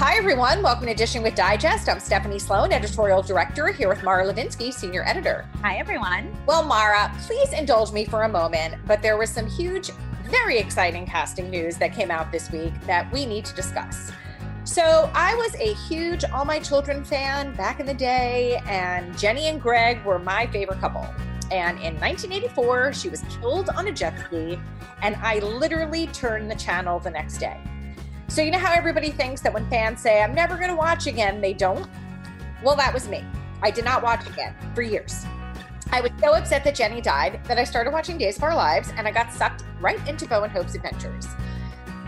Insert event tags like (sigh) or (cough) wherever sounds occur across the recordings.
Hi, everyone. Welcome to Edition with Digest. I'm Stephanie Sloane, editorial director, here with Mara Levinsky, senior editor. Hi, everyone. Well, Mara, please indulge me for a moment, but there was some huge, very exciting casting news that came out this week that we need to discuss. So, I was a huge All My Children fan back in the day, and Jenny and Greg were my favorite couple. And in 1984, she was killed on a jet ski, and I literally turned the channel the next day. So, you know how everybody thinks that when fans say, I'm never going to watch again, they don't? Well, that was me. I did not watch again for years. I was so upset that Jenny died that I started watching Days of Our Lives and I got sucked right into Bo and Hope's adventures.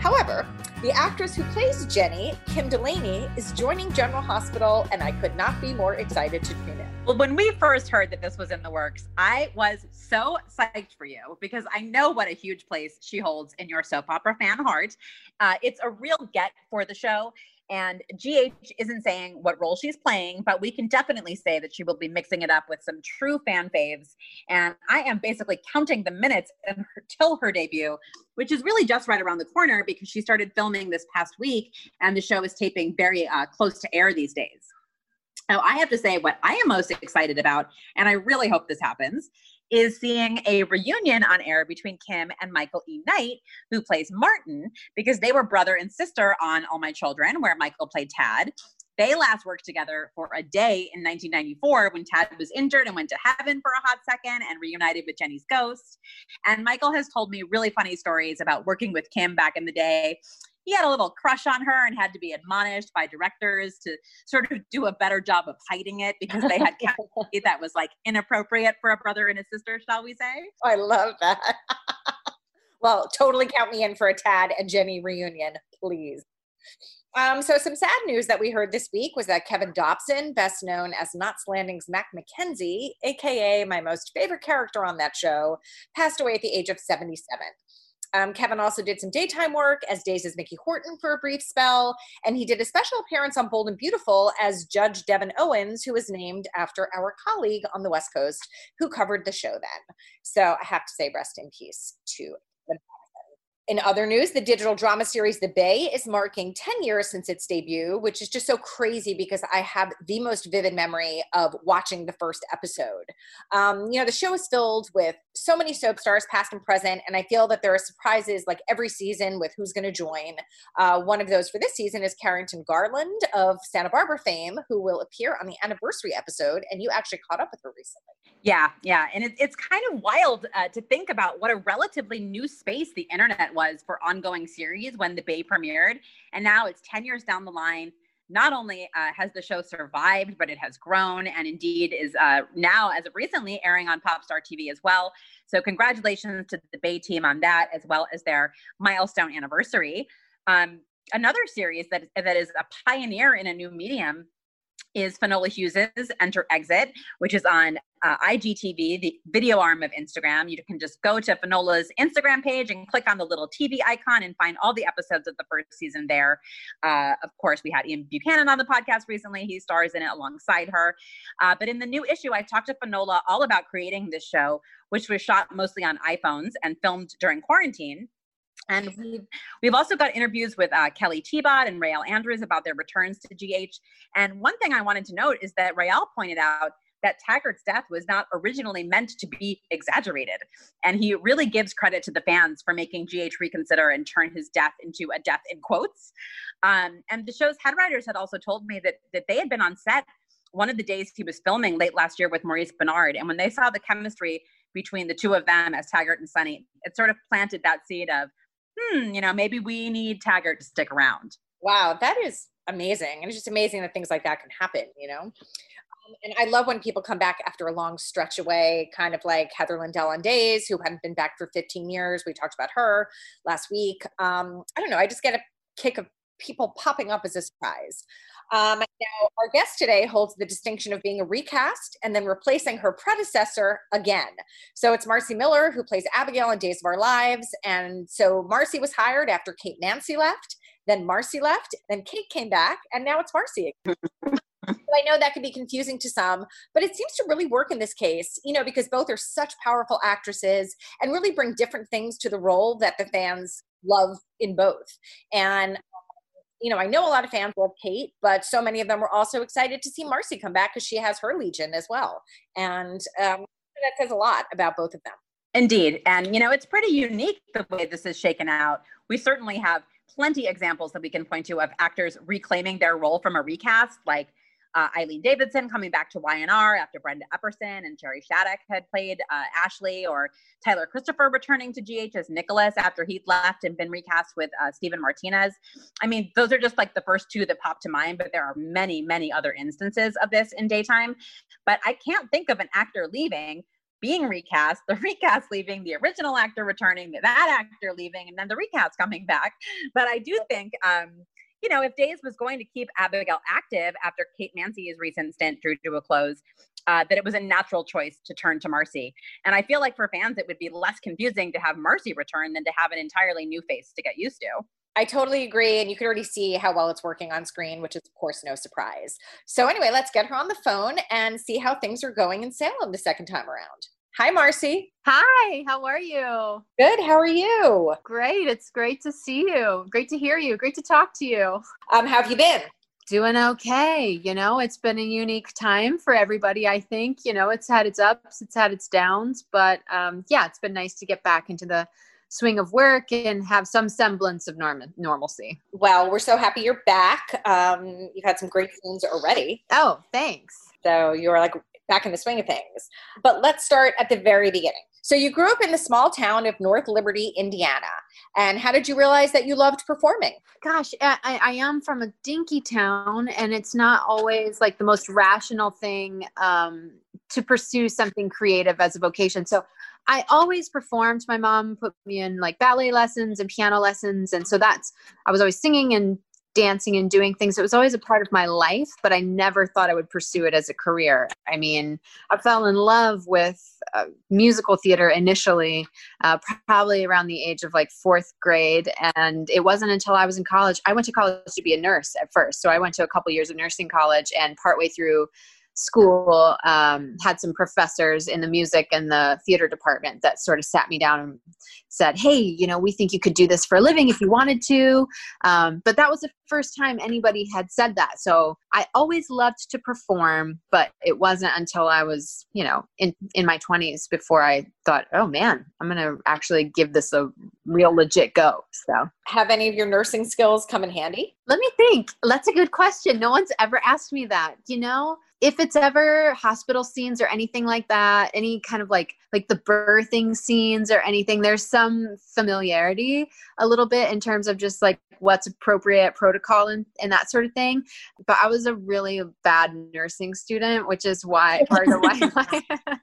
However, the actress who plays Jenny, Kim Delaney, is joining General Hospital, and I could not be more excited to tune in. Well, when we first heard that this was in the works, I was so psyched for you because I know what a huge place she holds in your soap opera fan heart. Uh, it's a real get for the show. And GH isn't saying what role she's playing, but we can definitely say that she will be mixing it up with some true fan faves. And I am basically counting the minutes until her debut, which is really just right around the corner because she started filming this past week and the show is taping very uh, close to air these days. Now, I have to say, what I am most excited about, and I really hope this happens, is seeing a reunion on air between Kim and Michael E. Knight, who plays Martin, because they were brother and sister on All My Children, where Michael played Tad. They last worked together for a day in 1994 when Tad was injured and went to heaven for a hot second and reunited with Jenny's ghost. And Michael has told me really funny stories about working with Kim back in the day he had a little crush on her and had to be admonished by directors to sort of do a better job of hiding it because they had (laughs) that was like inappropriate for a brother and a sister, shall we say? I love that. (laughs) well, totally count me in for a Tad and Jenny reunion, please. Um, so, some sad news that we heard this week was that Kevin Dobson, best known as Knots Landing's Mac McKenzie, aka my most favorite character on that show, passed away at the age of 77. Um, Kevin also did some daytime work as Days' as Mickey Horton for a brief spell, and he did a special appearance on Bold and Beautiful as Judge Devin Owens, who was named after our colleague on the West Coast who covered the show then. So I have to say, rest in peace to in other news, the digital drama series The Bay is marking 10 years since its debut, which is just so crazy because I have the most vivid memory of watching the first episode. Um, you know, the show is filled with so many soap stars, past and present, and I feel that there are surprises like every season with who's going to join. Uh, one of those for this season is Carrington Garland of Santa Barbara fame, who will appear on the anniversary episode, and you actually caught up with her recently. Yeah, yeah. And it, it's kind of wild uh, to think about what a relatively new space the internet was for ongoing series when the Bay premiered. And now it's 10 years down the line. Not only uh, has the show survived, but it has grown and indeed is uh, now, as of recently, airing on Popstar TV as well. So, congratulations to the Bay team on that, as well as their milestone anniversary. Um, another series that, that is a pioneer in a new medium is Finola Hughes's Enter Exit, which is on uh, IGTV, the video arm of Instagram. You can just go to Finola's Instagram page and click on the little TV icon and find all the episodes of the first season there. Uh, of course, we had Ian Buchanan on the podcast recently. He stars in it alongside her. Uh, but in the new issue, I talked to Finola all about creating this show, which was shot mostly on iPhones and filmed during quarantine. And we've, we've also got interviews with uh, Kelly Thiebaud and Real Andrews about their returns to GH. And one thing I wanted to note is that Real pointed out that Taggert's death was not originally meant to be exaggerated. And he really gives credit to the fans for making GH reconsider and turn his death into a death in quotes. Um, and the show's head writers had also told me that, that they had been on set one of the days he was filming late last year with Maurice Benard. And when they saw the chemistry between the two of them as Taggert and Sonny, it sort of planted that seed of, hmm, you know, maybe we need Taggert to stick around. Wow, that is amazing. And it's just amazing that things like that can happen, you know? Um, and I love when people come back after a long stretch away, kind of like Heather Lindell on Days, who hadn't been back for 15 years. We talked about her last week. Um, I don't know. I just get a kick of people popping up as a surprise. Um, now, our guest today holds the distinction of being a recast and then replacing her predecessor again. So it's Marci Miller, who plays Abigail in Days of Our Lives. And so Marci was hired after Kate Mansi left, then Marci left, then Kate came back, and now it's Marci (laughs) I know that can be confusing to some, but it seems to really work in this case, you know, because both are such powerful actresses and really bring different things to the role that the fans love in both. And you know, I know a lot of fans love Kate, but so many of them were also excited to see Marci come back because she has her Legion as well. And um, that says a lot about both of them. Indeed. And, you know, it's pretty unique the way this is shaken out. We certainly have plenty examples that we can point to of actors reclaiming their role from a recast, like uh, Eileen Davidson coming back to Y&R after Brenda Epperson and Shari Shattuck had played uh, Ashley, or Tyler Christopher returning to GH as Nikolas after he'd left and been recast with uh, Stephen Martines. I mean, those are just like the first two that pop to mind, but there are many, many other instances of this in daytime. But I can't think of an actor leaving being recast, the (laughs) recast leaving, the original actor returning, that actor leaving, and then the recast coming back. But I do think um, you know, if Days was going to keep Abigail active after Kate Mansi's recent stint drew to a close, uh, that it was a natural choice to turn to Marci. And I feel like for fans, it would be less confusing to have Marcy return than to have an entirely new face to get used to. I totally agree. And you can already see how well it's working on screen, which is, of course, no surprise. So, anyway, let's get her on the phone and see how things are going in Salem the second time around. Hi, Marci. Hi, how are you? Good. How are you? Great. It's great to see you. Great to hear you. Great to talk to you. Um, how have you been? Doing okay. You know, it's been a unique time for everybody, I think. You know, it's had its ups, it's had its downs, but um, yeah, it's been nice to get back into the swing of work and have some semblance of norm- normalcy. Well, we're so happy you're back. Um, you've had some great scenes already. Oh, thanks. So you're like back in the swing of things. But let's start at the very beginning. So you grew up in the small town of North Liberty, Indiana. And how did you realize that you loved performing? Gosh, I, I am from a dinky town, and it's not always like the most rational thing um, to pursue something creative as a vocation. So I always performed. My mom put me in like ballet lessons and piano lessons. And so that's, I was always singing and dancing and doing things. It was always a part of my life, but I never thought I would pursue it as a career. I mean, I fell in love with uh, musical theater initially, uh, probably around the age of like fourth grade. And it wasn't until I was in college. I went to college to be a nurse at first. So I went to a couple years of nursing college, and partway through school um, had some professors in the music and the theater department that sort of sat me down and said hey you know we think you could do this for a living if you wanted to. Um, but that was the first time anybody had said that. So i always loved to perform but it wasn't until i was you know in, in my 20s before i thought oh man i'm gonna actually give this a real legit go. So have any of your nursing skills come in handy? Let me think. That's a good question. No one's ever asked me that you know if it's ever hospital scenes or anything like that any kind of like like the birthing scenes or anything there's some familiarity a little bit in terms of just like what's appropriate protocol and, and that sort of thing. But i was a really bad nursing student which is why (laughs) part of why (laughs)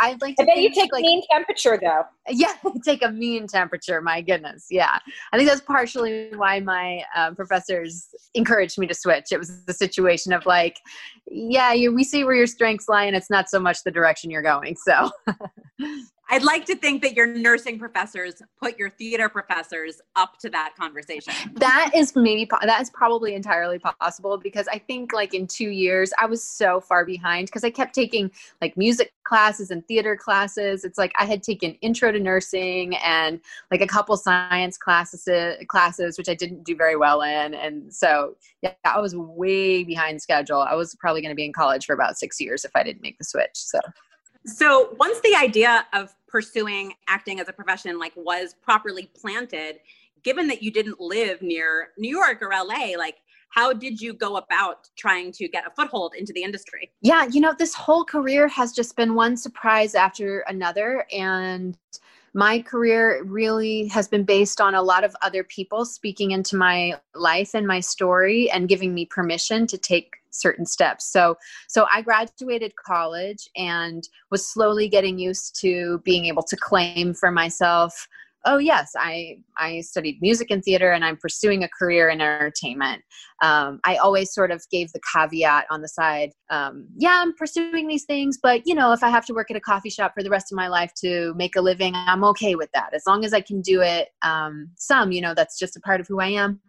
i'd like to I bet you take like, mean temperature though. (laughs) Yeah take a mean temperature my goodness yeah. I think that's partially why my um, professors encouraged me to switch. It was the situation of like yeah, you, we see where your strengths lie, and it's not so much the direction you're going. So. (laughs) I'd like to think that your nursing professors put your theater professors up to that conversation. That is maybe that is probably entirely possible because I think like in 2 years I was so far behind because I kept taking like music classes and theater classes. It's like I had taken intro to nursing and like a couple science classes classes which I didn't do very well in and so yeah, I was way behind schedule. I was probably going to be in college for about 6 years if I didn't make the switch. So so once the idea of pursuing acting as a profession like was properly planted, given that you didn't live near New York or LA, like how did you go about trying to get a foothold into the industry? Yeah, you know, this whole career has just been one surprise after another and my career really has been based on a lot of other people speaking into my life and my story and giving me permission to take certain steps. So so I graduated college and was slowly getting used to being able to claim for myself oh yes i i studied music and theater and i'm pursuing a career in entertainment. Um, i always sort of gave the caveat on the side um, yeah i'm pursuing these things but you know if i have to work at a coffee shop for the rest of my life to make a living i'm okay with that. As long as i can do it um, some you know that's just a part of who i am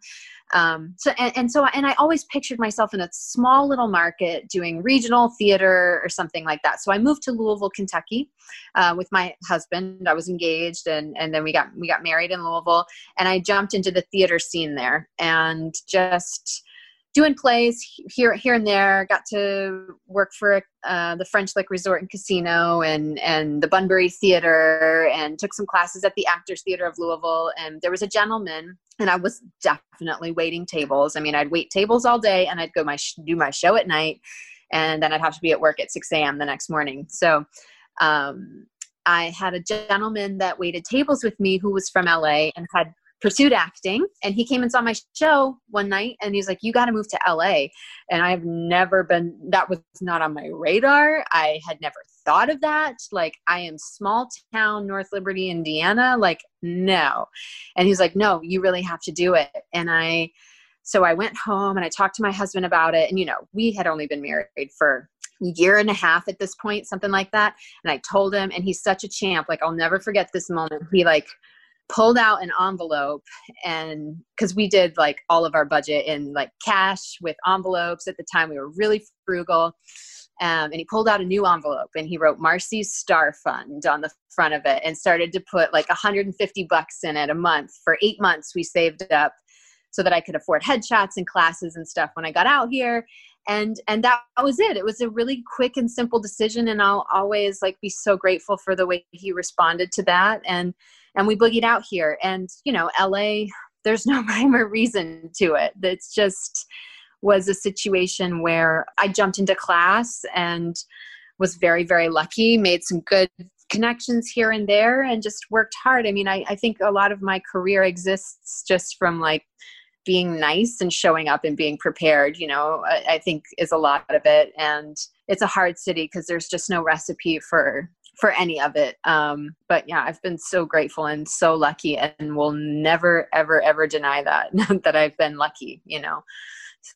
um, so and, and so and i always pictured myself in a small little market doing regional theater or something like that. So i moved to louisville kentucky uh, with my husband. I was engaged and and then we got we got married in louisville and i jumped into the theater scene there and just doing plays here here and there got to work for uh, the french lick resort and casino and and the bunbury theater and took some classes at the actors theater of louisville. And there was a gentleman and i was definitely waiting tables. I mean i'd wait tables all day and i'd go my do my show at night and then i'd have to be at work at 6 a.m the next morning. So um, i had a gentleman that waited tables with me who was from la and had pursued acting and he came and saw my show one night and he's like you got to move to LA and I've never been that was not on my radar. I had never thought of that. Like I am small town North Liberty Indiana. Like no. And he's like no you really have to do it. And I so I went home and I talked to my husband about it. And you know we had only been married for a year and a half at this point something like that. And I told him and he's such a champ. Like I'll never forget this moment. He like pulled out an envelope and because we did like all of our budget in like cash with envelopes at the time. We were really frugal um, and he pulled out a new envelope and he wrote marci's star fund on the front of it and started to put like 150 bucks in it a month. For eight months we saved up so that i could afford headshots and classes and stuff when i got out here. And and that was it. It was a really quick and simple decision and i'll always like be so grateful for the way he responded to that. And and we boogied out here. And you know la there's no (laughs) rhyme or reason to it. It's just was a situation where i jumped into class and was very very lucky made some good connections here and there and just worked hard. I mean I, I think a lot of my career exists just from like being nice and showing up and being prepared you know I, I think is a lot of it. And it's a hard city because there's just no recipe for for any of it. Um, but yeah, I've been so grateful and so lucky, and will never, ever, ever deny that (laughs) that I've been lucky. You know,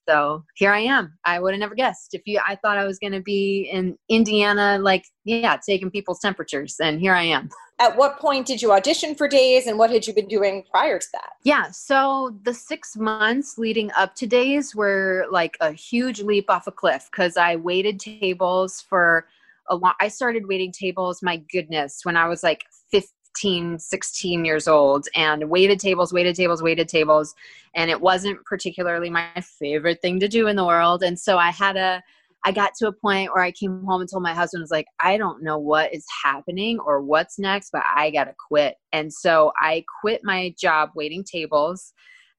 so here I am. I would have never guessed if you. I thought I was going to be in Indiana, like yeah, taking people's temperatures, and here I am. At what point did you audition for Days, and what had you been doing prior to that? Yeah, so the six months leading up to Days were like a huge leap off a cliff because I waited tables for a. I started waiting tables, my goodness, when I was like 15, 16 years old and waited tables, waited tables, waited tables. And it wasn't particularly my favorite thing to do in the world. And so I had a, I got to a point where I came home and told my husband, was like, I don't know what is happening or what's next, but I got to quit. And so I quit my job waiting tables.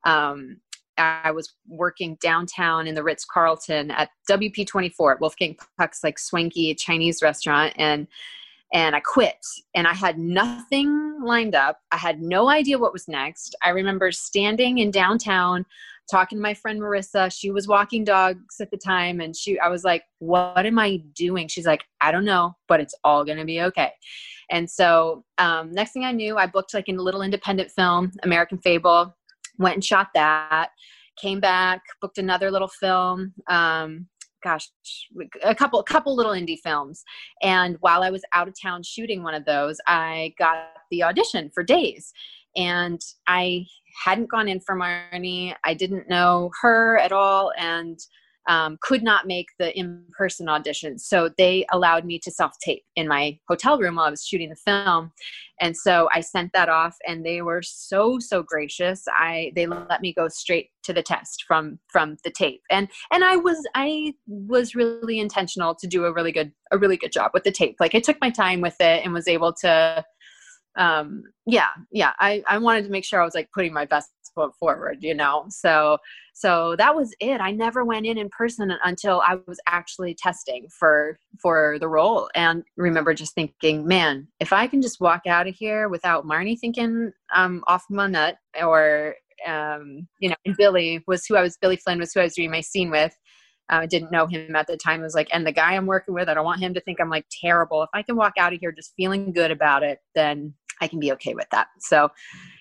Um, I was working downtown in the Ritz Carlton at WP24 Wolfgang Puck's like swanky Chinese restaurant and and I quit and I had nothing lined up. I had no idea what was next. I remember standing in downtown talking to my friend Marissa. She was walking dogs at the time and she I was like, "What am I doing?" She's like, "I don't know, but it's all going to be okay." And so, um, next thing I knew, I booked like a little independent film, American Fable, went and shot that came back booked another little film um, gosh, a couple, a couple little indie films. And while I was out of town shooting one of those, I got the audition for Days, and I hadn't gone in for Marnie. I didn't know her at all, and um, could not make the in-person auditions so they allowed me to self-tape in my hotel room while i was shooting the film. And so i sent that off and they were so so gracious. I they let me go straight to the test from from the tape. And and i was i was really intentional to do a really good a really good job with the tape. Like i took my time with it and was able to um yeah yeah i i wanted to make sure i was like putting my best foot forward you know so so that was it i never went in in person until i was actually testing for for the role and remember just thinking man if i can just walk out of here without marnie thinking i'm off my nut or um you know billy was who i was billy flynn was who i was doing my scene with uh, I uh, didn't know him at the time. I was like, and the guy I'm working with, I don't want him to think I'm like terrible. If I can walk out of here just feeling good about it, then I can be okay with that. So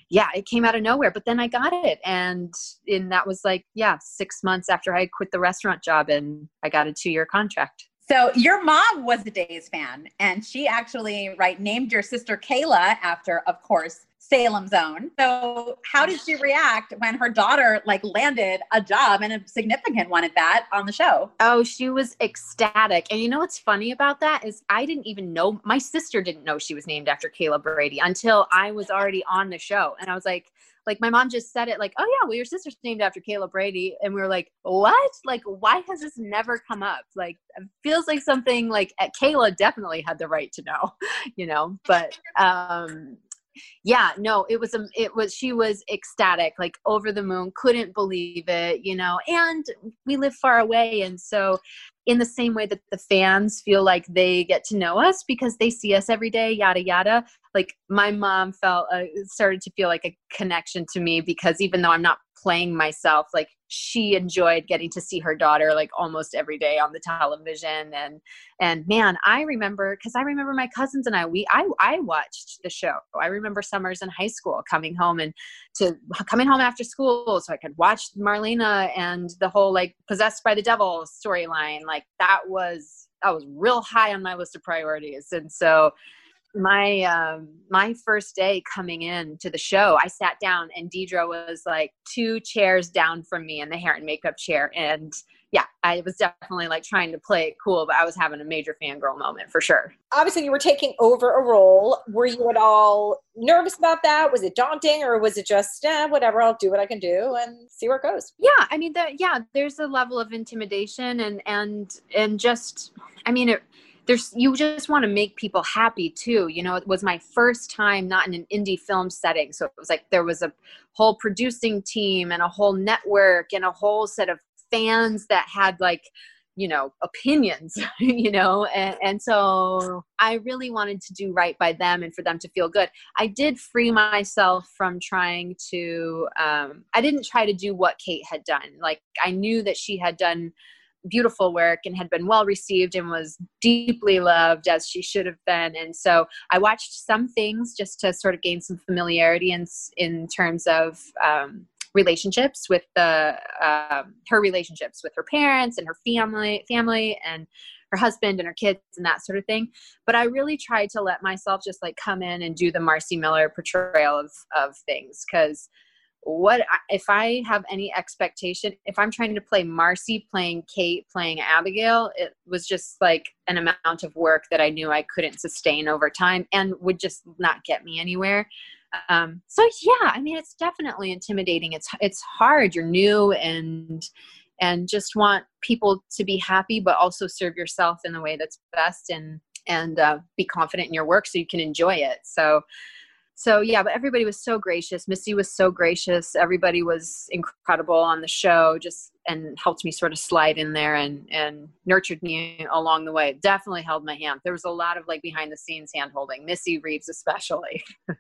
yeah, it came out of nowhere, but then I got it. And and that was like, yeah, six months after I quit the restaurant job and I got a two year contract. So your mom was a Days fan, and she actually right named your sister Kayla after, of course, Salem's zone. So how did she react when her daughter like landed a job and a significant one at that on the show? Oh, she was ecstatic. And you know what's funny about that is I didn't even know my sister didn't know she was named after Kayla Brady until I was already on the show. And I was like, like my mom just said it like, oh yeah, well your sister's named after Kayla Brady. And we were like, what? Like, why has this never come up? Like feels like something like Kayla definitely had the right to know, (laughs) you know, but um yeah no it was a it was she was ecstatic like over the moon couldn't believe it you know and we live far away and so in the same way that the fans feel like they get to know us because they see us every day yada yada like my mom felt uh, started to feel like a connection to me because even though i'm not playing myself like she enjoyed getting to see her daughter like almost every day on the television. And and man i remember because i remember my cousins and i we i i watched the show. I remember summers in high school coming home and to coming home after school so i could watch marlena and the whole like possessed by the devil storyline. Like that was that was real high on my list of priorities. And so my um my first day coming in to the show i sat down and deidre was like two chairs down from me in the hair and makeup chair. And yeah i was definitely like trying to play it cool but i was having a major fangirl moment for sure. Obviously you were taking over a role. Were you at all nervous about that? Was it daunting or was it just eh, whatever i'll do what i can do and see where it goes yeah i mean that yeah there's a level of intimidation and and and just i mean it there's you just want to make people happy too you know it was my first time not in an indie film setting so it was like there was a whole producing team and a whole network and a whole set of fans that had like you know opinions (laughs) you know and, and so i really wanted to do right by them and for them to feel good. I did free myself from trying to um, i didn't try to do what kate had done like i knew that she had done beautiful work and had been well received and was deeply loved as she should have been. And so I watched some things just to sort of gain some familiarity in in terms of um, relationships with the uh, her relationships with her parents and her family family and her husband and her kids and that sort of thing. But I really tried to let myself just like come in and do the Marci Miller portrayal of of things because what if I have any expectation? If I'm trying to play Marci, playing Kate, playing Abigail, it was just like an amount of work that I knew I couldn't sustain over time and would just not get me anywhere. Um, so yeah, I mean, it's definitely intimidating. It's it's hard. You're new and and just want people to be happy, but also serve yourself in the way that's best and and uh, be confident in your work so you can enjoy it. So so yeah but everybody was so gracious. Missy was so gracious. Everybody was incredible on the show just and helped me sort of slide in there and and nurtured me along the way. Definitely held my hand. There was a lot of like behind the scenes hand holding. Missy reeves especially. (laughs)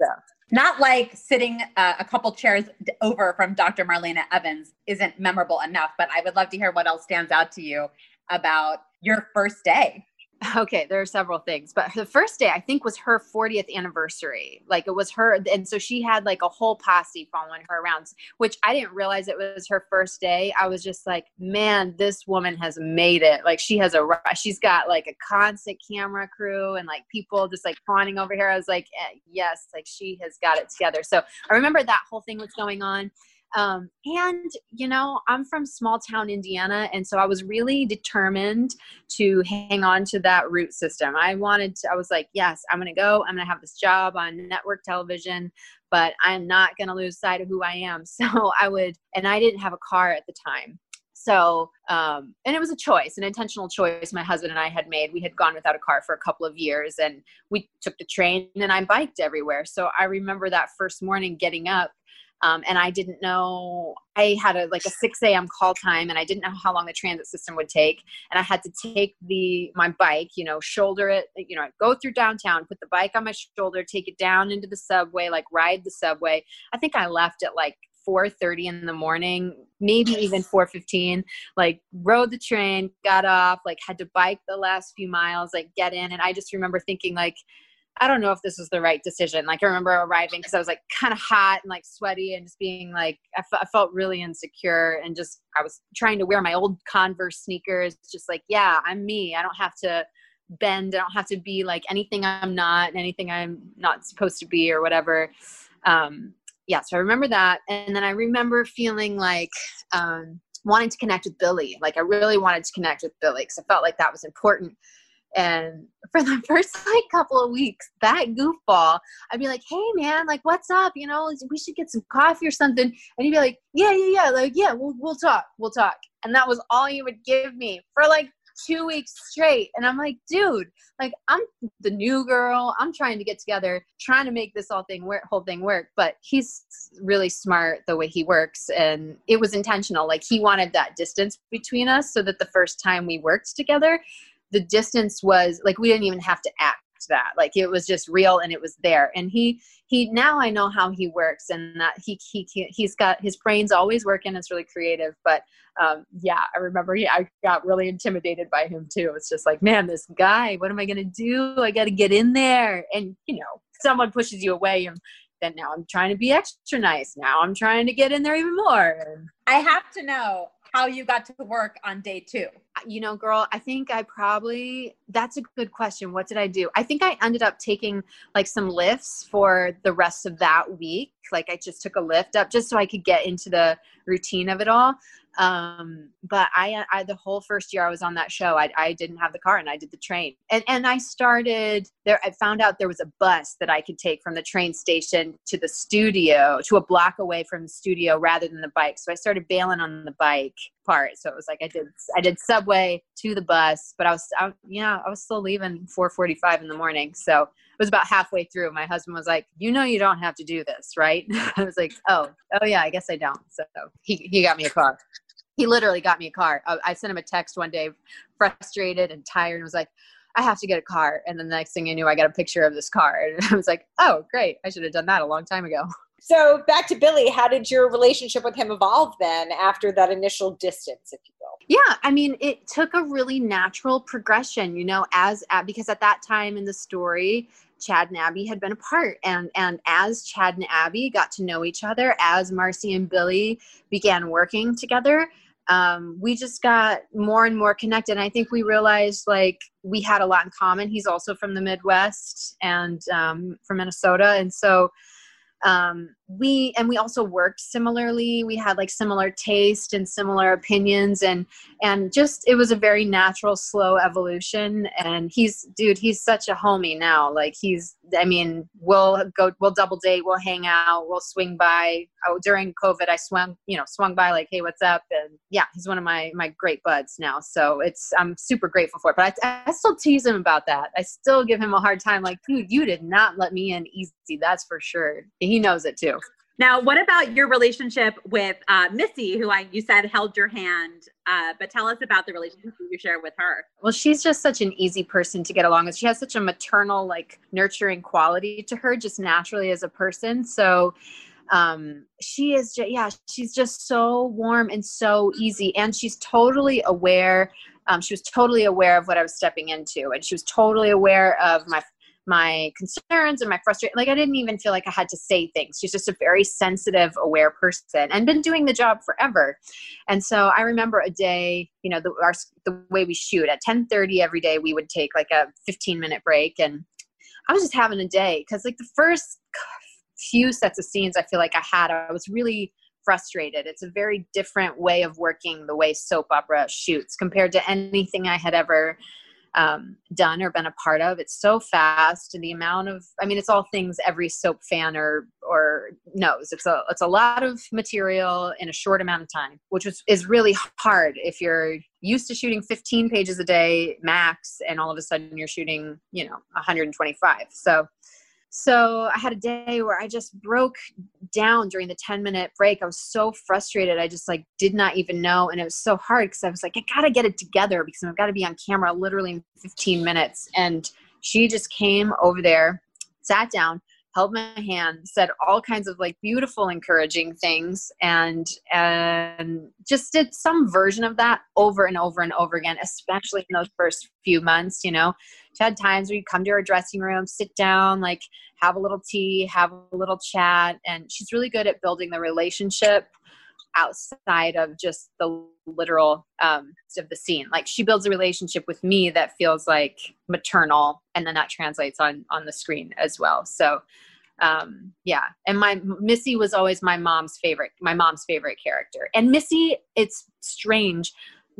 So. Not like sitting uh, a couple chairs over from dr marlena evans isn't memorable enough but i would love to hear what else stands out to you about your first day (laughs) Okay, there are several things, but the first day I think was her 40th anniversary. Like it was her, and so she had like a whole posse following her around, which I didn't realize it was her first day. I was just like, man, this woman has made it. Like she has a, she's got like a constant camera crew and like people just like fawning over here. I was like, eh, yes, like she has got it together. So I remember that whole thing was going on. Um, and, you know, I'm from small town Indiana. And so I was really determined to hang on to that root system. I wanted to, I was like, yes, I'm going to go. I'm going to have this job on network television, but I'm not going to lose sight of who I am. (laughs) So I would, and I didn't have a car at the time. So, um, and it was a choice, an intentional choice my husband and I had made. We had gone without a car for a couple of years and we took the train and I biked everywhere. So I remember that first morning getting up um, and I didn't know I had a like a 6 a.m. call time, and I didn't know how long the transit system would take. And I had to take the my bike, you know, shoulder it, you know, go through downtown, put the bike on my shoulder, take it down into the subway, like ride the subway. I think I left at like 4:30 in the morning, maybe even 4:15. Like rode the train, got off, like had to bike the last few miles, like get in, and I just remember thinking like I don't know if this was the right decision. Like I remember arriving because I was like kind of hot and like sweaty and just being like I, f- I felt really insecure and just I was trying to wear my old Converse sneakers. Just like yeah, I'm me. I don't have to bend. I don't have to be like anything I'm not, and anything I'm not supposed to be or whatever. Um, yeah, so I remember that, and then I remember feeling like um, wanting to connect with Billy. Like I really wanted to connect with Billy because I felt like that was important and for the (laughs) first like couple of weeks, that goofball, I'd be like, "Hey man, like what's up? You know, we should get some coffee or something." And he'd be like, "Yeah, yeah, yeah, like yeah, we'll we'll talk, we'll talk." And that was all he would give me for like two weeks straight. And I'm like, dude, like I'm the new girl. I'm trying to get together, trying to make this all thing work, whole thing work. But he's really smart the way he works, and it was intentional. Like he wanted that distance between us, so that the first time we worked together, the distance was like we didn't even have to act that. Like it was just real and it was there. And he he now i know how he works and that he he he's got his brain's always working. It's really creative. But um yeah i remember he, i got really intimidated by him too. It's just like man this guy what am i gonna do? I gotta get in there. And you know someone pushes you away and then now i'm trying to be extra nice. Now i'm trying to get in there even more. I have to know how you got to work on day two. You know, girl, I think I probably, that's a good question. What did I do? I think I ended up taking like some lifts for the rest of that week. Like I just took a lift up just so I could get into the routine of it all. Um but I, I the whole first year i was on that show I, I didn't have the car and i did the train. And and i started there i found out there was a bus that i could take from the train station to the studio to a block away from the studio rather than the bike. So i started bailing on the bike part so it was like i did i did subway to the bus but i was I, yeah i was still leaving 4.45 in the morning so it was about halfway through my husband was like you know you don't have to do this right (laughs) i was like oh oh yeah i guess i don't so he, he got me a car he literally got me a car. I, I sent him a text one day, frustrated and tired, and was like, I have to get a car. And then the next thing I knew, I got a picture of this car. (laughs) And I was like, oh, great. I should have done that a long time ago. So back to Billy, how did your relationship with him evolve then after that initial distance, if you will? Yeah, I mean, it took a really natural progression, you know, as because at that time in the story, Chad and Abby had been apart. And and as Chad and Abby got to know each other, as Marci and Billy began working together, um, we just got more and more connected. And I think we realized like we had a lot in common. He's also from the Midwest and um, from Minnesota, and so um, we and we also worked similarly. We had like similar taste and similar opinions and and just it was a very natural slow evolution. And he's dude he's such a homie now. Like he's i mean we'll go we'll double date we'll hang out we'll swing by. Oh, during covid i swung you know swung by like hey what's up? And yeah he's one of my my great buds now. So it's i'm super grateful for it. But i, I still tease him about that. I still give him a hard time like dude you did not let me in easy that's for sure. He knows it too now, what about your relationship with uh, Missy, who I you said held your hand? Uh, but tell us about the relationship you share with her. Well, she's just such an easy person to get along with. She has such a maternal, like nurturing quality to her, just naturally as a person. So um, she is just, yeah she's just so warm and so easy and she's totally aware um, she was totally aware of what I was stepping into, and she was totally aware of my my concerns and my frustration. Like I didn't even feel like I had to say things. She's just a very sensitive, aware person, and been doing the job forever. And so I remember a day, you know, the our, the way we shoot at ten thirty every day, we would take like a fifteen minute break, and I was just having a day because like the first few sets of scenes I feel like I had, I was really frustrated. It's a very different way of working the way soap opera shoots compared to anything I had ever um, done or been a part of. It's so fast, and the amount of I mean, it's all things every soap fan or or knows. It's a it's a lot of material in a short amount of time, which is is really hard if you're used to shooting 15 pages a day max, and all of a sudden you're shooting you know 125. So so I had a day where I just broke down during the 10 minute break. I was so frustrated. I just like did not even know. And it was so hard because I was like, I gotta get it together because I've got to be on camera literally in 15 minutes. And she just came over there, sat down, held my hand, said all kinds of like beautiful, encouraging things, and and just did some version of that over and over and over again, especially in those first few months. You know, she had times where you come to her dressing room, sit down, like have a little tea, have a little chat, and she's really good at building the relationship outside of just the literal um, of the scene. Like she builds a relationship with me that feels like maternal, and then that translates on on the screen as well. So um yeah and my missy was always my mom's favorite my mom's favorite character and missy it's strange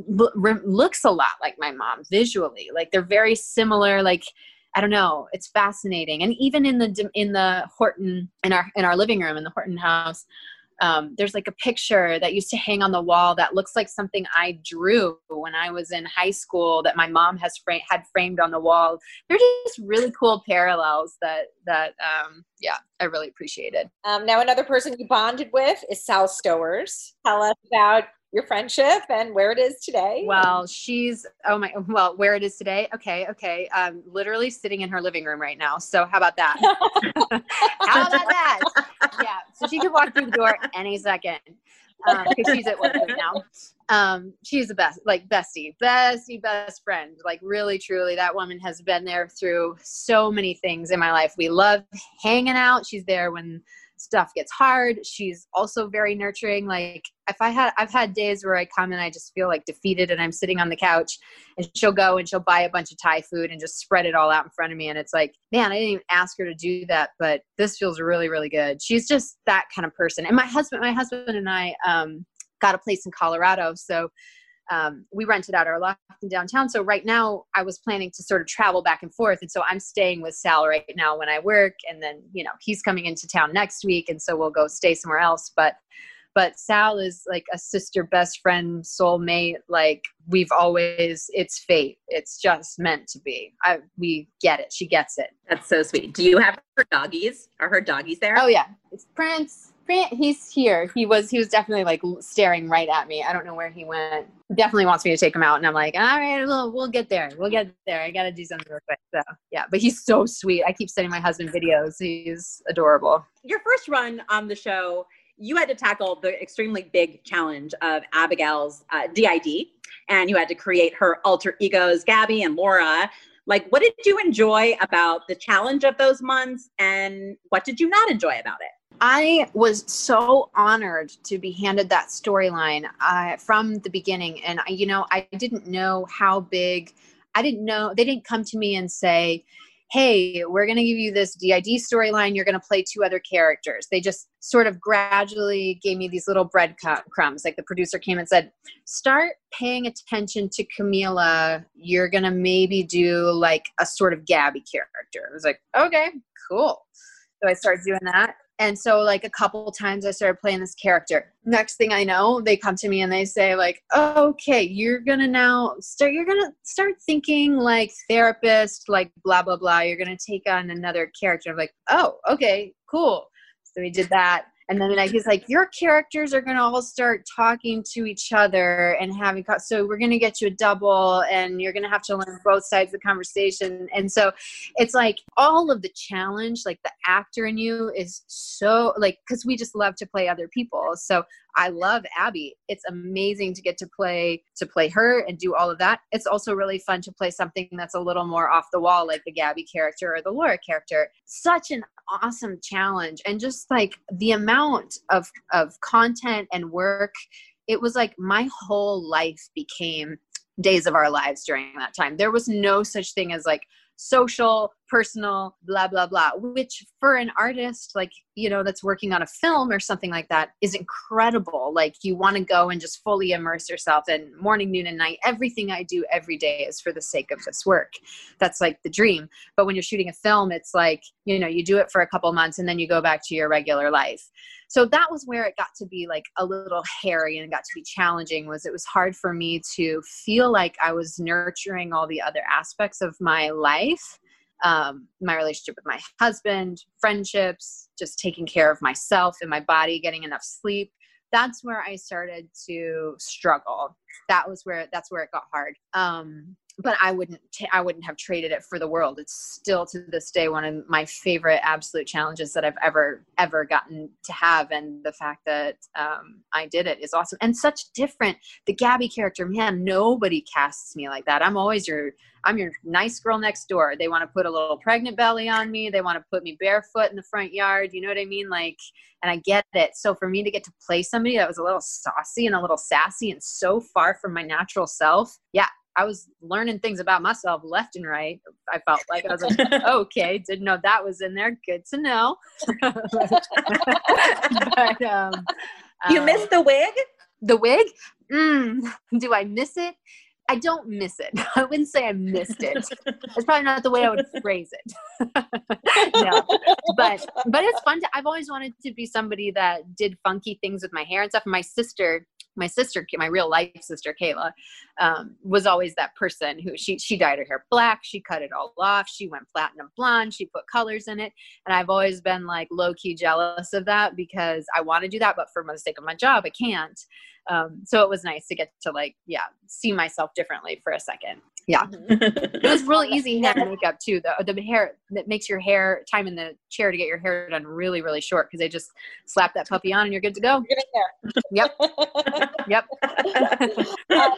looks a lot like my mom visually like they're very similar like I don't know. It's fascinating, and even in the in the Horton in our in our living room in the Horton house, um, there's like a picture that used to hang on the wall that looks like something I drew when I was in high school that my mom has had framed on the wall. They're just really cool parallels that that um, yeah, I really appreciated. Um, now, another person you bonded with is Sal Stowers. Tell us about your friendship and where it is today. Well, she's oh my well, where it is today. Okay, okay. Um literally sitting in her living room right now. So how about that? (laughs) how about that? Yeah. So she could walk through the door any second. Um, because she's at work right now. Um, she's the best, like bestie, bestie, best friend. Like really, truly, that woman has been there through so many things in my life. We love hanging out. She's there when stuff gets hard. She's also very nurturing. Like if I had, I've had days where I come and I just feel like defeated and I'm sitting on the couch and she'll go and she'll buy a bunch of Thai food and just spread it all out in front of me. And it's like, man, I didn't even ask her to do that, but this feels really, really good. She's just that kind of person. And my husband, my husband and I, um, got a place in Colorado. So um, we rented out our loft in downtown. So right now I was planning to sort of travel back and forth. And so I'm staying with Sal right now when I work. And then, you know, he's coming into town next week. And so we'll go stay somewhere else. But, but Sal is like a sister, best friend, soulmate. Like we've always, it's fate. It's just meant to be. I, we get it. She gets it. That's so sweet. Do you have her doggies? Are her doggies there? Oh yeah. It's Prince, he's here. He was he was definitely like staring right at me. I don't know where he went. Definitely wants me to take him out, and I'm like, all right, we'll we'll get there. We'll get there. I got to do something real quick. So yeah, but he's so sweet. I keep sending my husband videos. He's adorable. Your first run on the show, you had to tackle the extremely big challenge of Abigail's uh, DID, and you had to create her alter egos, Gabby and Laura. Like, what did you enjoy about the challenge of those months, and what did you not enjoy about it? I was so honored to be handed that storyline uh, from the beginning. And, you know, I didn't know how big, I didn't know, they didn't come to me and say, hey, we're going to give you this DID storyline. You're going to play two other characters. They just sort of gradually gave me these little breadcrumbs. Like the producer came and said, start paying attention to Camila. You're going to maybe do like a sort of Gabby character. I was like, okay, cool. So I started doing that. And so, like, a couple times I started playing this character. Next thing I know, they come to me and they say, like, okay, you're gonna now start, you're gonna start thinking like therapist, like blah, blah, blah. You're gonna take on another character. I'm like, oh, okay, cool. So we did that and then like, he's like your characters are going to all start talking to each other and having so we're going to get you a double and you're going to have to learn both sides of the conversation. And so it's like all of the challenge like the actor in you is so like because we just love to play other people. So I love Abby. It's amazing to get to play to play her and do all of that. It's also really fun to play something that's a little more off the wall, like the Gabby character or the Laura character. Such an awesome challenge, and just like the amount of of content and work, it was like my whole life became days of our lives during that time. There was no such thing as like social, personal, blah, blah, blah, which for an artist, like, you know, that's working on a film or something like that is incredible. Like, you want to go and just fully immerse yourself in morning, noon, and night. Everything I do every day is for the sake of this work. That's like the dream. But when you're shooting a film, it's like, you know, you do it for a couple months and then you go back to your regular life so that was where it got to be like a little hairy and got to be challenging was it was hard for me to feel like i was nurturing all the other aspects of my life um, my relationship with my husband friendships just taking care of myself and my body getting enough sleep. That's where i started to struggle. That was where that's where it got hard. Um, but I wouldn't t- I wouldn't have traded it for the world. It's still to this day one of my favorite absolute challenges that I've ever ever gotten to have, and the fact that um, I did it is awesome and such different. The Gabi character, man, nobody casts me like that. I'm always your I'm your nice girl next door. They want to put a little pregnant belly on me. They want to put me barefoot in the front yard. You know what I mean? Like, and I get it. So for me to get to play somebody that was a little saucy and a little sassy and so far from my natural self, yeah, I was learning things about myself left and right. I felt (laughs) like I was like, okay, didn't know that was in there. Good to know. (laughs) but, um, you um, missed the wig? The wig? Mm, do I miss it? I don't miss it. (laughs) I wouldn't say I missed it. That's probably not the way I would phrase it. no, but but it's fun. To, I've always wanted to be somebody that did funky things with my hair and stuff. My sister my sister, my real life sister Kayla, um, was always that person who she she dyed her hair black, she cut it all off, she went platinum blonde, she put colors in it, and I've always been like low key jealous of that because I want to do that, but for the sake of my job, I can't. Um, so it was nice to get to like yeah see myself differently for a second. Yeah, it was really (laughs) easy hair makeup too. The the hair that makes your hair time in the chair to get your hair done really really short because they just slap that puppy on and you're good to go. Yep. (laughs) yep. uh,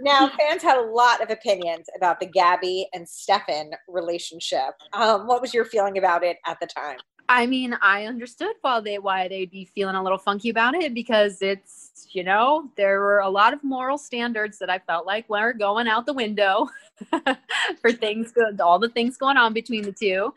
now, fans had a lot of opinions about the Gabi and Stefan relationship. Um, what was your feeling about it at the time? I mean, I understood why they why they'd be feeling a little funky about it because it's you know there were a lot of moral standards that I felt like were going out the window (laughs) for things all the things going on between the two.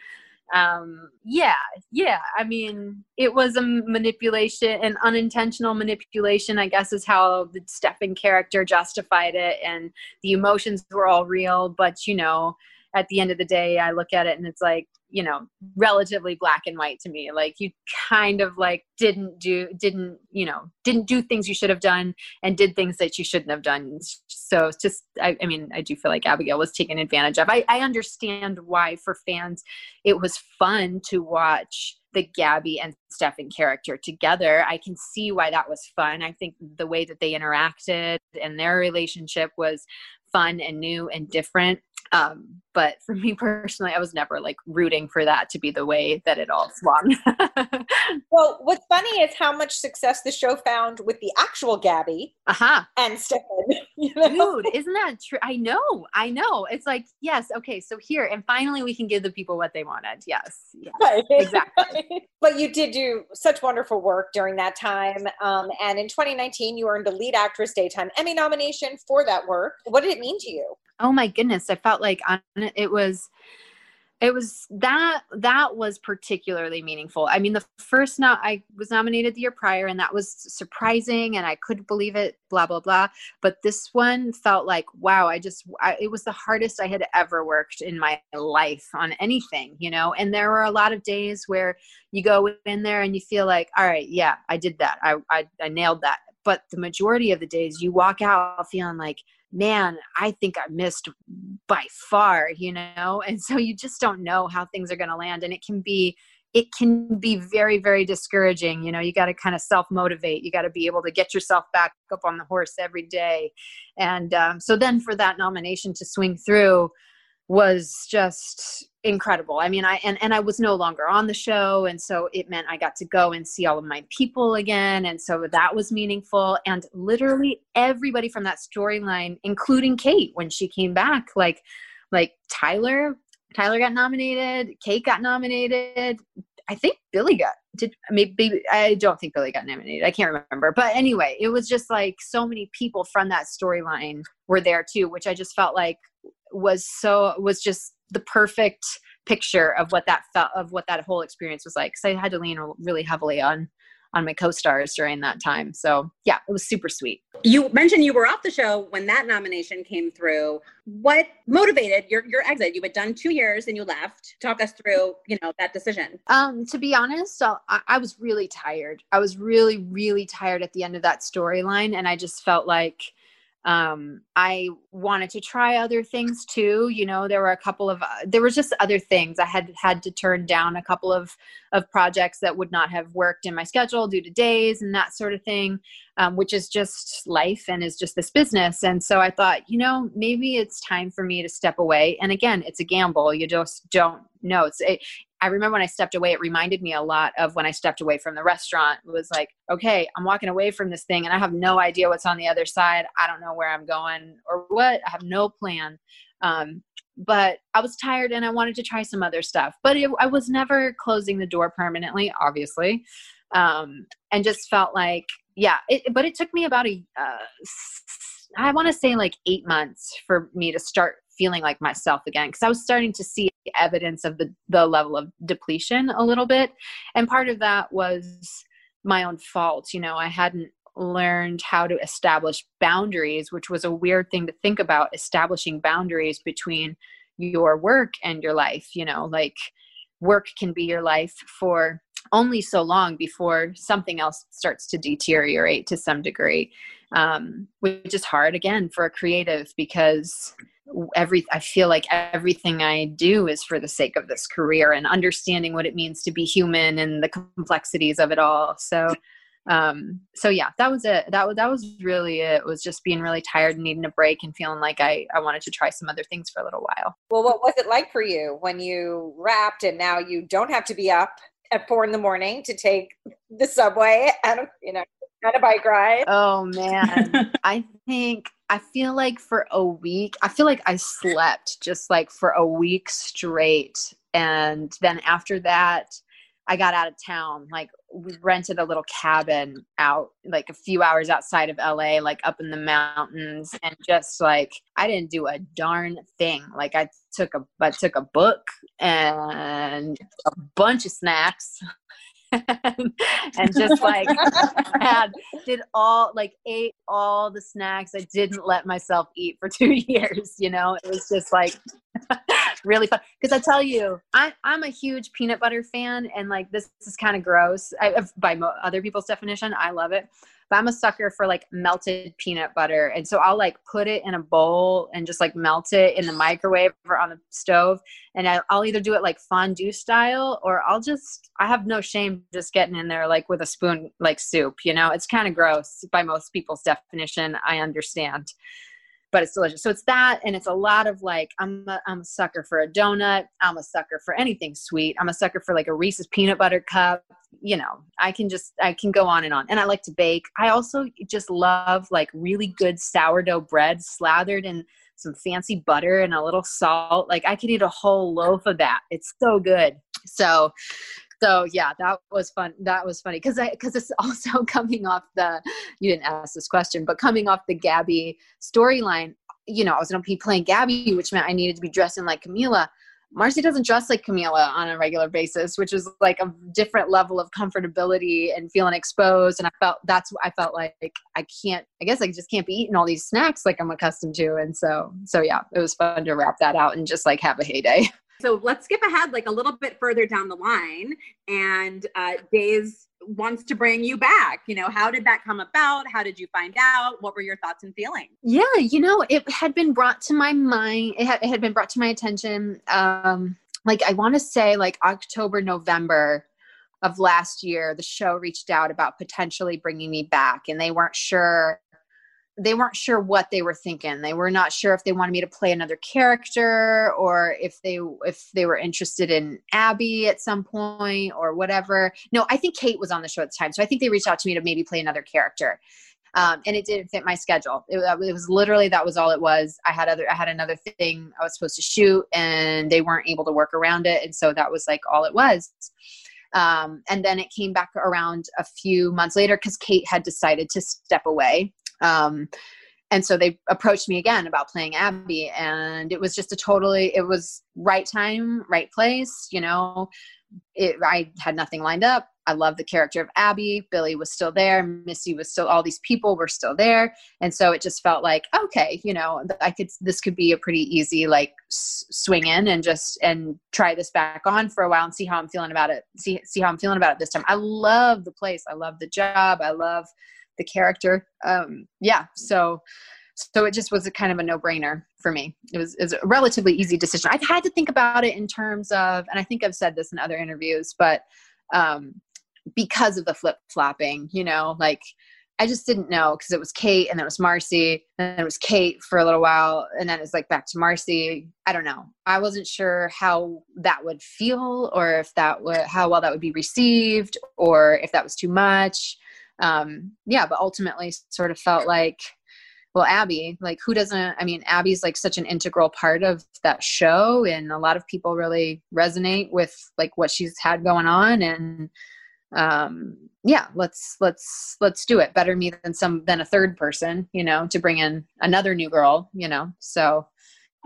Um, yeah, yeah. I mean, it was a manipulation, an unintentional manipulation. I guess is how the Stefan character justified it, and the emotions were all real. But you know, at the end of the day, I look at it and it's like you know relatively black and white to me like you kind of like didn't do didn't you know didn't do things you should have done and did things that you shouldn't have done so it's just I, I mean i do feel like abigail was taken advantage of I, I understand why for fans it was fun to watch the Gabi and Stefan character together. I can see why that was fun. I think the way that they interacted and their relationship was fun and new and different. Um, but for me (laughs) personally, I was never like rooting for that to be the way that it all swung. (laughs) well, what's funny is how much success the show found with the actual Gabi uh-huh. and Stefan. (laughs) You know? Dude, isn't that true? I know, I know. It's like, yes, okay, so here, and finally we can give the people what they wanted. Yes, yes right. exactly. but you did do such wonderful work during that time. Um, and in 2019, you earned a lead actress daytime Emmy nomination for that work. What did it mean to you? Oh my goodness, I felt like it was it was that that was particularly meaningful. I mean the first not i was nominated the year prior and that was surprising and i couldn't believe it blah blah blah. But this one felt like wow i just I, it was the hardest i had ever worked in my life on anything you know? And there were a lot of days where you go in there and you feel like all right yeah i did that. I i, I nailed that. But the majority of the days you walk out feeling like man, I think I missed by far, you know? (laughs) And so you just don't know how things are going to land. And it can be, it can be very, very discouraging. You know, you got to kind of self motivate. You got to be able to get yourself back up on the horse every day. And um, so then for that nomination to swing through, was just incredible. I mean, I and and I was no longer on the show and so it meant I got to go and see all of my people again and so that was meaningful and literally everybody from that storyline including Kate when she came back like like Tyler Tyler got nominated, Kate got nominated. I think Billy got did maybe I don't think Billy got nominated. I can't remember. But anyway, it was just like so many people from that storyline were there too, which I just felt like was so was just the perfect picture of what that felt of what that whole experience was like. Because I had to lean really heavily on on my co-stars during that time. So yeah, it was super sweet. You mentioned you were off the show when that nomination came through. What motivated your your exit? You had done two years and you left. Talk us through, you know, that decision. Um, to be honest, I, I was really tired. I was really, really tired at the end of that storyline, and I just felt like um, I wanted to try other things too. You know, there were a couple of uh, there was just other things I had had to turn down a couple of of projects that would not have worked in my schedule due to days and that sort of thing, um, which is just life and is just this business. And so I thought, you know, maybe it's time for me to step away. And again, it's a gamble. You just don't know. It's it, I remember when I stepped away, it reminded me a lot of when I stepped away from the restaurant. It was like, okay, I'm walking away from this thing and I have no idea what's on the other side. I don't know where I'm going or what. I have no plan. Um, but I was tired and I wanted to try some other stuff. But it, I was never closing the door permanently, obviously. Um, and just felt like, yeah, it, but it took me about a, uh, I want to say like eight months for me to start feeling like myself again because I was starting to see evidence of the the level of depletion a little bit. And part of that was my own fault you know I hadn't learned how to establish boundaries which was a weird thing to think about establishing boundaries between your work and your life you know like work can be your life for only so long before something else starts to deteriorate to some degree um, which is hard again for a creative because every i feel like everything i do is for the sake of this career and understanding what it means to be human and the complexities of it all. So um so yeah that was it. That was that was really it. it was just being really tired and needing a break and feeling like i i wanted to try some other things for a little while. Well what was it like for you when you wrapped and now you don't have to be up at four in the morning to take the subway and you know on a bike ride oh man (laughs) i think I feel like for a week, I feel like I slept just like for a week straight. And then after that, I got out of town. Like we rented a little cabin out like a few hours outside of LA, like up in the mountains, and just like I didn't do a darn thing. Like I took a I took a book and a bunch of snacks and just like had did all like ate all the snacks I didn't let myself eat for two (laughs) years. You know, it was just like really fun because I tell you, I, I'm a huge peanut butter fan, and like this, is kind of gross I, by mo- other people's definition. I love it, but I'm a sucker for like melted peanut butter. And so I'll like put it in a bowl and just like melt it in the microwave or on the stove. And I'll either do it like fondue style or I'll just, I have no shame just getting in there like with a spoon, like soup, you know, it's kind of gross by most people's definition. I understand but it's delicious. So it's that, and it's a lot of like I'm a, I'm a sucker for a donut. I'm a sucker for anything sweet. I'm a sucker for like a Reese's peanut butter cup you know, I can just I can go on and on. And I like to bake. I also just love like really good sourdough bread slathered in some fancy butter and a little salt. Like I could eat a whole loaf of that. It's so good. So so yeah that was fun that was funny because i because it's (laughs) also coming off the you didn't ask this question but coming off the gabi storyline you know i was going to be playing gabi which meant i needed to be dressing like camila Marci doesn't dress like Camila on a regular basis, which is like a different level of comfortability and feeling exposed. And I felt that's I felt like I can't. I guess I just can't be eating all these snacks like I'm accustomed to. And so, so yeah, it was fun to wrap that out and just like have a heyday. (laughs) So let's skip ahead like a little bit further down the line. And uh, Days wants to bring you back. You know, how did that come about? How did you find out? What were your thoughts and feelings? Yeah, you know, it had been brought to my mind. It had, it had been brought to my attention. Um, like I want to say like October, November of last year, the show reached out about potentially bringing me back, and they weren't sure they weren't sure what they were thinking. They were not sure if they wanted me to play another character or if they if they were interested in Abby at some point or whatever. No, I think Kate was on the show at the time, so I think they reached out to me to maybe play another character. Um, and it didn't fit my schedule. It, it, was literally that was all it was. I had other I had another thing I was supposed to shoot, and they weren't able to work around it, and so that was like all it was. Um, and then it came back around a few months later because Kate had decided to step away. Um, and so they approached me again about playing Abby, and it was just a totally it was right time, right place. You know, it, I had nothing lined up. I love the character of Abby. Billy was still there. Missy was still, all these people were still there. And so it just felt like, okay, you know, I could, this could be a pretty easy, like s- swing in and just, and try this back on for a while and see how I'm feeling about it. See, see how I'm feeling about it this time. I love the place. I love the job. I love the character. Um, yeah. So, so it just was a kind of a no-brainer for me it was, it was, a relatively easy decision i've had to think about it in terms of and i think i've said this in other interviews but um, because of the flip-flopping you know like i just didn't know because it was kate and then it was marci and it was kate for a little while and then it's like back to marci i don't know i wasn't sure how that would feel or if that would how well that would be received or if that was too much um yeah but ultimately sort of felt like well abby like who doesn't i mean abby's like such an integral part of that show and a lot of people really resonate with like what she's had going on and um yeah let's let's let's do it. Better me than some than a third person you know to bring in another new girl you know so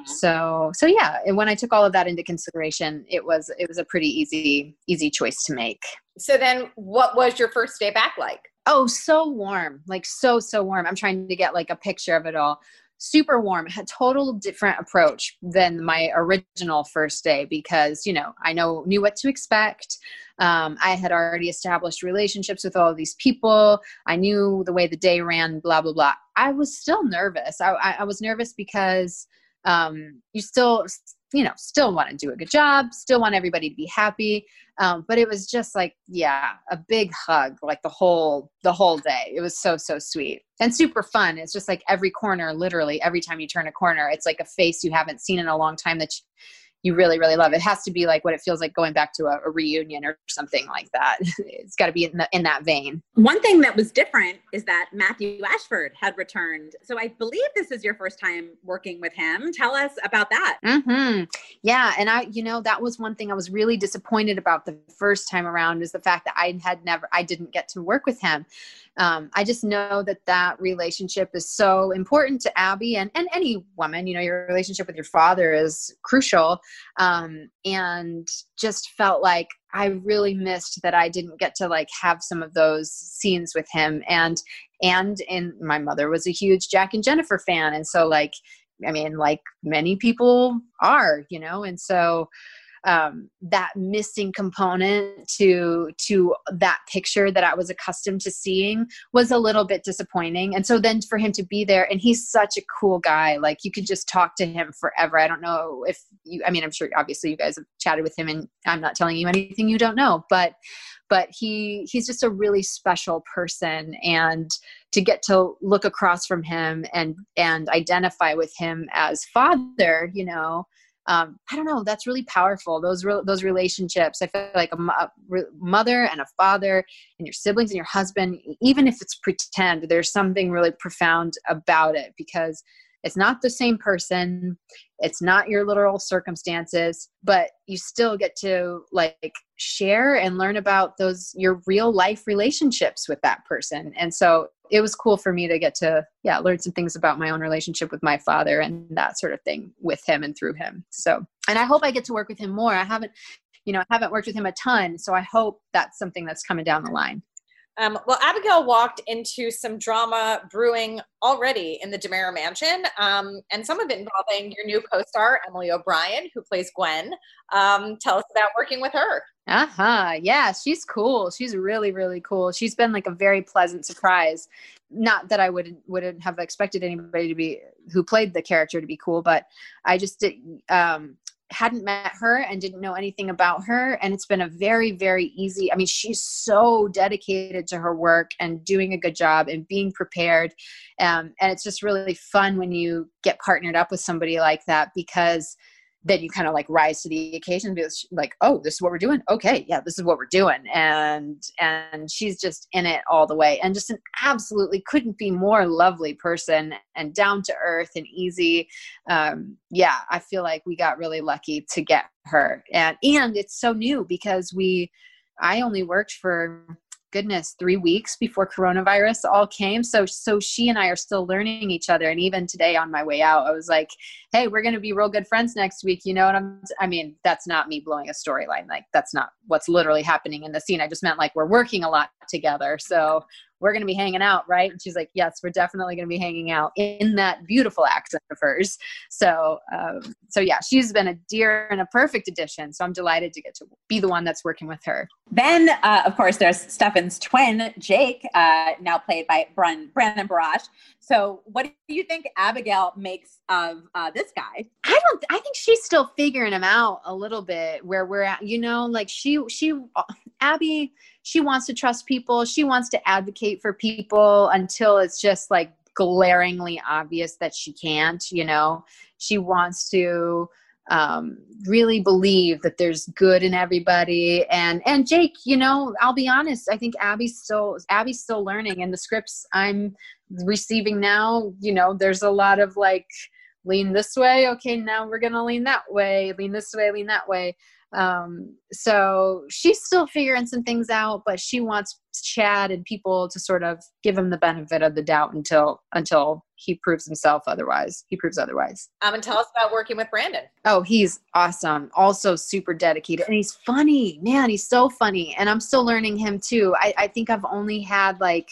so so yeah and when i took all of that into consideration it was it was a pretty easy easy choice to make. So then what was your first day back like Oh, so warm. Like so, so warm. I'm trying to get like a picture of it all. Super warm. A total different approach than my original first day because, you know, I know knew what to expect. Um, I had already established relationships with all these people. I knew the way the day ran, blah, blah, blah. I was still nervous. I, I, I was nervous because um, you still you know still want to do a good job still want everybody to be happy um, but it was just like yeah a big hug like the whole the whole day. It was so so sweet and super fun. It's just like every corner literally every time you turn a corner it's like a face you haven't seen in a long time that you really really love. It. it has to be like what it feels like going back to a, a reunion or something like that. (laughs) It's got to be in, the, in that vein. One thing that was different is that matthew ashford had returned. So i believe this is your first time working with him. Tell us about that. Mm-hmm. yeah and i you know that was one thing i was really disappointed about the first time around is the fact that i had never i didn't get to work with him um, I just know that that relationship is so important to Abby and, and any woman. You know, your relationship with your father is crucial. Um, and just felt like I really missed that I didn't get to like have some of those scenes with him. And and and my mother was a huge Jack and Jennifer fan, and so like I mean, like many people are, you know, and so um, that missing component to to that picture that I was accustomed to seeing was a little bit disappointing. And so then for him to be there, and he's such a cool guy. Like you could just talk to him forever. I don't know if you. I mean, I'm sure obviously you guys have chatted with him, and I'm not telling you anything you don't know, but but he he's just a really special person and to get to look across from him and and identify with him as father you know um, I don't know. That's really powerful. Those re- those relationships. I feel like a, re- mother and a father and your siblings and your husband, even if it's pretend, there's something really profound about it because it's not the same person. It's not your literal circumstances, but you still get to like share and learn about those your real life relationships with that person. And so it was cool for me to get to yeah learn some things about my own relationship with my father and that sort of thing with him and through him. So and i hope i get to work with him more. I haven't you know i haven't worked with him a ton. So i hope that's something that's coming down the line um, well, Abigail walked into some drama brewing already in the DiMera mansion, um, and some of it involving your new co star, Emily O'Brien, who plays Gwen. Um, tell us about working with her. Uh huh. Yeah, she's cool. She's really, really cool. She's been like a very pleasant surprise. Not that I would wouldn't have expected anybody to be who played the character to be cool, but I just did. Um, hadn't met her and didn't know anything about her. And it's been a very very easy i mean she's so dedicated to her work and doing a good job and being prepared. Um, and it's just really fun when you get partnered up with somebody like that because then you kind of like rise to the occasion because like oh this is what we're doing? Okay yeah this is what we're doing. And and she's just in it all the way and just an absolutely couldn't be more lovely person and down to earth and easy. Um yeah i feel like we got really lucky to get her. And and it's so new because we i only worked for goodness three weeks before coronavirus all came. So so she and i are still learning each other. And even today on my way out i was like hey we're going to be real good friends next week. You know what i'm i mean that's not me blowing a storyline. Like that's not what's literally happening in the scene. I just meant like we're working a lot together. So we're going to be hanging out, right? And she's like, yes, we're definitely going to be hanging out in that beautiful accent of hers. So, um, so yeah, she's been a dear and a perfect addition. So I'm delighted to get to be the one that's working with her. Then, uh, of course, there's Stefan's twin, Jake, uh, now played by Brandon Barash. So, what do you think Abigail makes of uh, this guy? I don't. I think she's still figuring him out a little bit. Where we're at, you know, like she, she, Abby, she wants to trust people. She wants to advocate for people until it's just like glaringly obvious that she can't. You know, she wants to um, really believe that there's good in everybody. And and Jake, you know, I'll be honest. I think Abby's still Abby's still learning, and the scripts I'm receiving now, you know, there's a lot of like lean this way. Okay, now we're gonna lean that way. Lean this way. Lean that way. Um, so she's still figuring some things out, but she wants Chad and people to sort of give him the benefit of the doubt until until he proves himself otherwise. He proves otherwise. Um, and tell us about working with Brandon. Oh, he's awesome. Also super dedicated. And he's funny. Man, he's so funny. And I'm still learning him too. I, I think I've only had like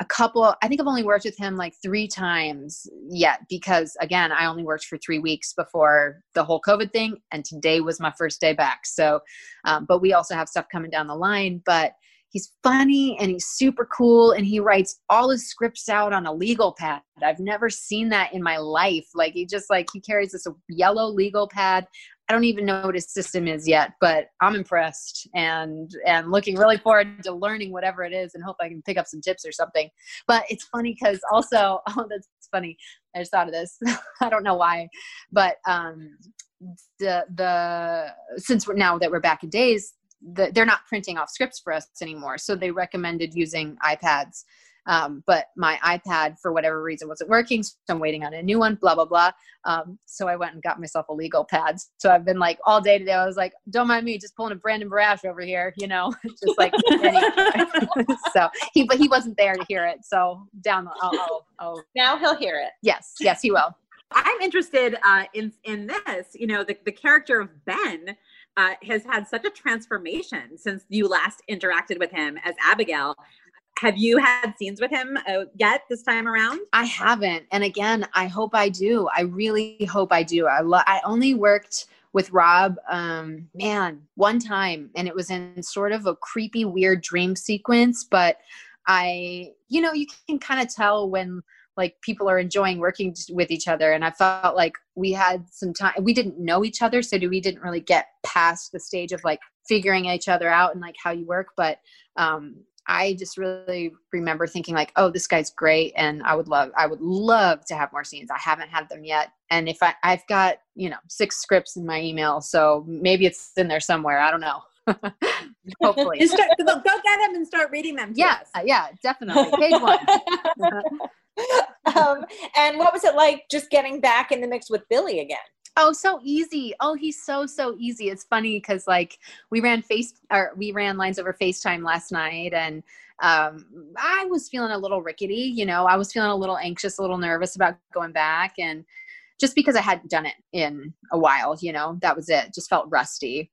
a couple i think i've only worked with him like three times yet because again i only worked for three weeks before the whole covid thing and today was my first day back. So um, but we also have stuff coming down the line but he's funny and he's super cool and he writes all his scripts out on a legal pad. I've never seen that in my life. Like he just like he carries this yellow legal pad i don't even know what his system is yet but i'm impressed and and looking really forward to learning whatever it is and hope i can pick up some tips or something but it's funny because also (laughs) oh that's funny i just thought of this (laughs) i don't know why but um the the since we're now that we're back in days the, they're not printing off scripts for us anymore. So they recommended using iPads. Um, but my iPad, for whatever reason, wasn't working. So I'm waiting on a new one, blah, blah, blah. Um, so I went and got myself a legal pad. So I've been like all day today, I was like, don't mind me, just pulling a Brandon Barash over here, you know, (laughs) just like, (laughs) so he, but he wasn't there to hear it. So down, I'll, I'll, I'll, now he'll hear it. Yes, yes, he will. I'm interested uh, in in this. You know, the, the character of Ben uh, has had such a transformation since you last interacted with him as Abigail. Have you had scenes with him uh, yet this time around? I haven't, and again, I hope I do. I really hope I do. I lo- I only worked with Rob, um, man, one time, and it was in sort of a creepy, weird dream sequence. But I, you know, you can kind of tell when like people are enjoying working with each other and i felt like we had some time we didn't know each other so we didn't really get past the stage of like figuring each other out and like how you work but um i just really remember thinking like oh this guy's great and i would love i would love to have more scenes. I haven't had them yet. And if i i've got you know six scripts in my email so maybe it's in there somewhere. I don't know. (laughs) Hopefully. Start, go get them and start reading them yeah yeah definitely. Page one (laughs) (laughs) um, and what was it like just getting back in the mix with Billy again? Oh, so easy. Oh, he's so so easy. It's funny because like we ran face or we ran lines over FaceTime last night and um I was feeling a little rickety, you know, I was feeling a little anxious, a little nervous about going back and just because I hadn't done it in a while, you know, that was it. Just felt rusty.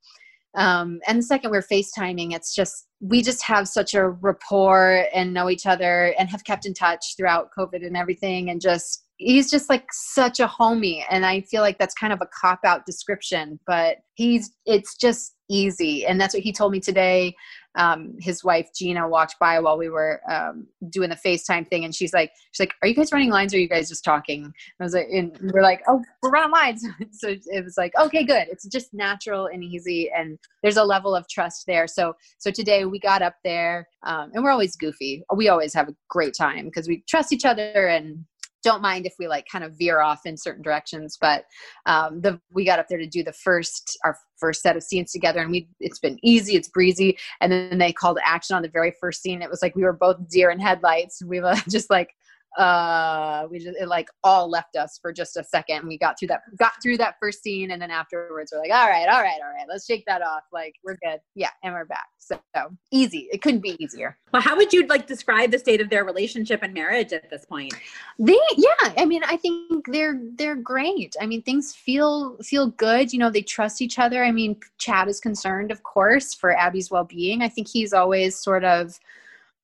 Um, and the second we're FaceTiming, it's just we just have such a rapport and know each other and have kept in touch throughout COVID and everything. And just, he's just like such a homie. And I feel like that's kind of a cop out description, but he's, it's just easy. And that's what he told me today. Um, his wife Gina walked by while we were um, doing the FaceTime thing, and she's like, she's like, "Are you guys running lines? or Are you guys just talking?" And I was like, and we're like, "Oh, we're running lines." (laughs) so it was like, "Okay, good. It's just natural and easy, and there's a level of trust there." So so today we got up there, um, and we're always goofy. We always have a great time because we trust each other and don't mind if we like kind of veer off in certain directions but um, the we got up there to do the first our first set of scenes together and we it's been easy it's breezy and then they called action on the very first scene. It was like we were both deer in headlights we were (laughs) just like uh we just it like all left us for just a second. We got through that got through that first scene and then afterwards we're like all right all right all right let's shake that off. Like we're good. Yeah and we're back. So, so easy. It couldn't be easier. Well how would you like describe the state of their relationship and marriage at this point? They yeah i mean i think they're they're great. I mean things feel feel good. You know they trust each other. I mean chad is concerned of course for abby's well-being. I think he's always sort of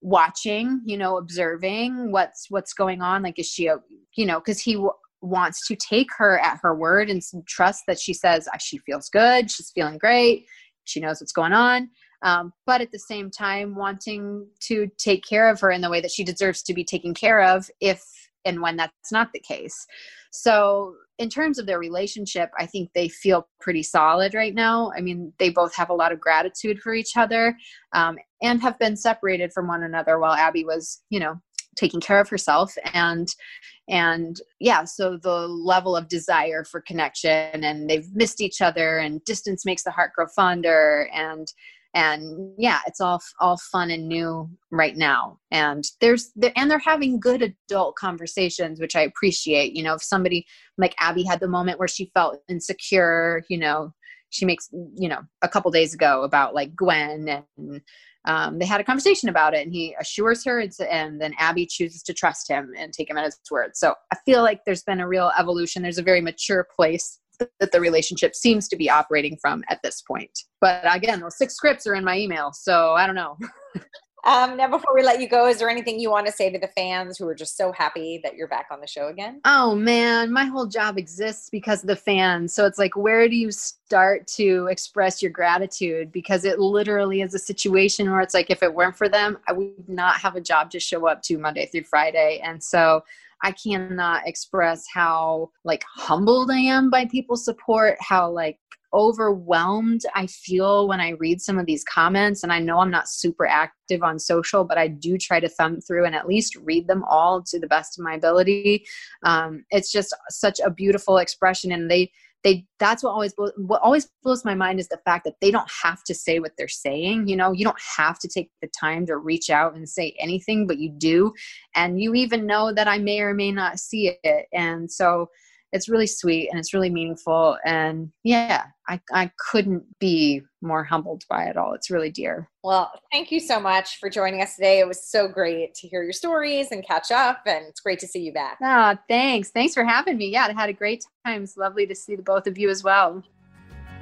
watching you know observing what's what's going on. Like is she you know because he w- wants to take her at her word and trust that she says she feels good. She's feeling great. She knows what's going on. Um, but at the same time wanting to take care of her in the way that she deserves to be taken care of if and when that's not the case. So in terms of their relationship, I think they feel pretty solid right now. I mean, they both have a lot of gratitude for each other um, and have been separated from one another while Abby was, you know, taking care of herself and and yeah so the level of desire for connection and they've missed each other and distance makes the heart grow fonder and and yeah it's all all fun and new right now. And there's and they're having good adult conversations which i appreciate. You know if somebody like abby had the moment where she felt insecure you know she makes you know a couple days ago about like gwen and um, they had a conversation about it and he assures her and then abby chooses to trust him and take him at his word. So i feel like there's been a real evolution. There's a very mature place that the relationship seems to be operating from at this point. But again, those six scripts are in my email, so I don't know. (laughs) um, now, before we let you go, is there anything you want to say to the fans who are just so happy that you're back on the show again? Oh man, my whole job exists because of the fans. So it's like, where do you start to express your gratitude? Because it literally is a situation where it's like, if it weren't for them, I would not have a job to show up to Monday through Friday. And so I cannot express how like humbled I am by people's support, how like overwhelmed I feel when I read some of these comments. And I know I'm not super active on social, but I do try to thumb through and at least read them all to the best of my ability. Um, it's just such a beautiful expression. And they, they that's what always what always blows my mind is the fact that they don't have to say what they're saying you know? You don't have to take the time to reach out and say anything but you do. And you even know that i may or may not see it. And so it's really sweet and it's really meaningful and yeah I, I couldn't be more humbled by it all. It's really dear. Well thank you so much for joining us today. It was so great to hear your stories and catch up and it's great to see you back. Oh thanks. Thanks for having me. Yeah i had a great time. It's lovely to see the both of you as well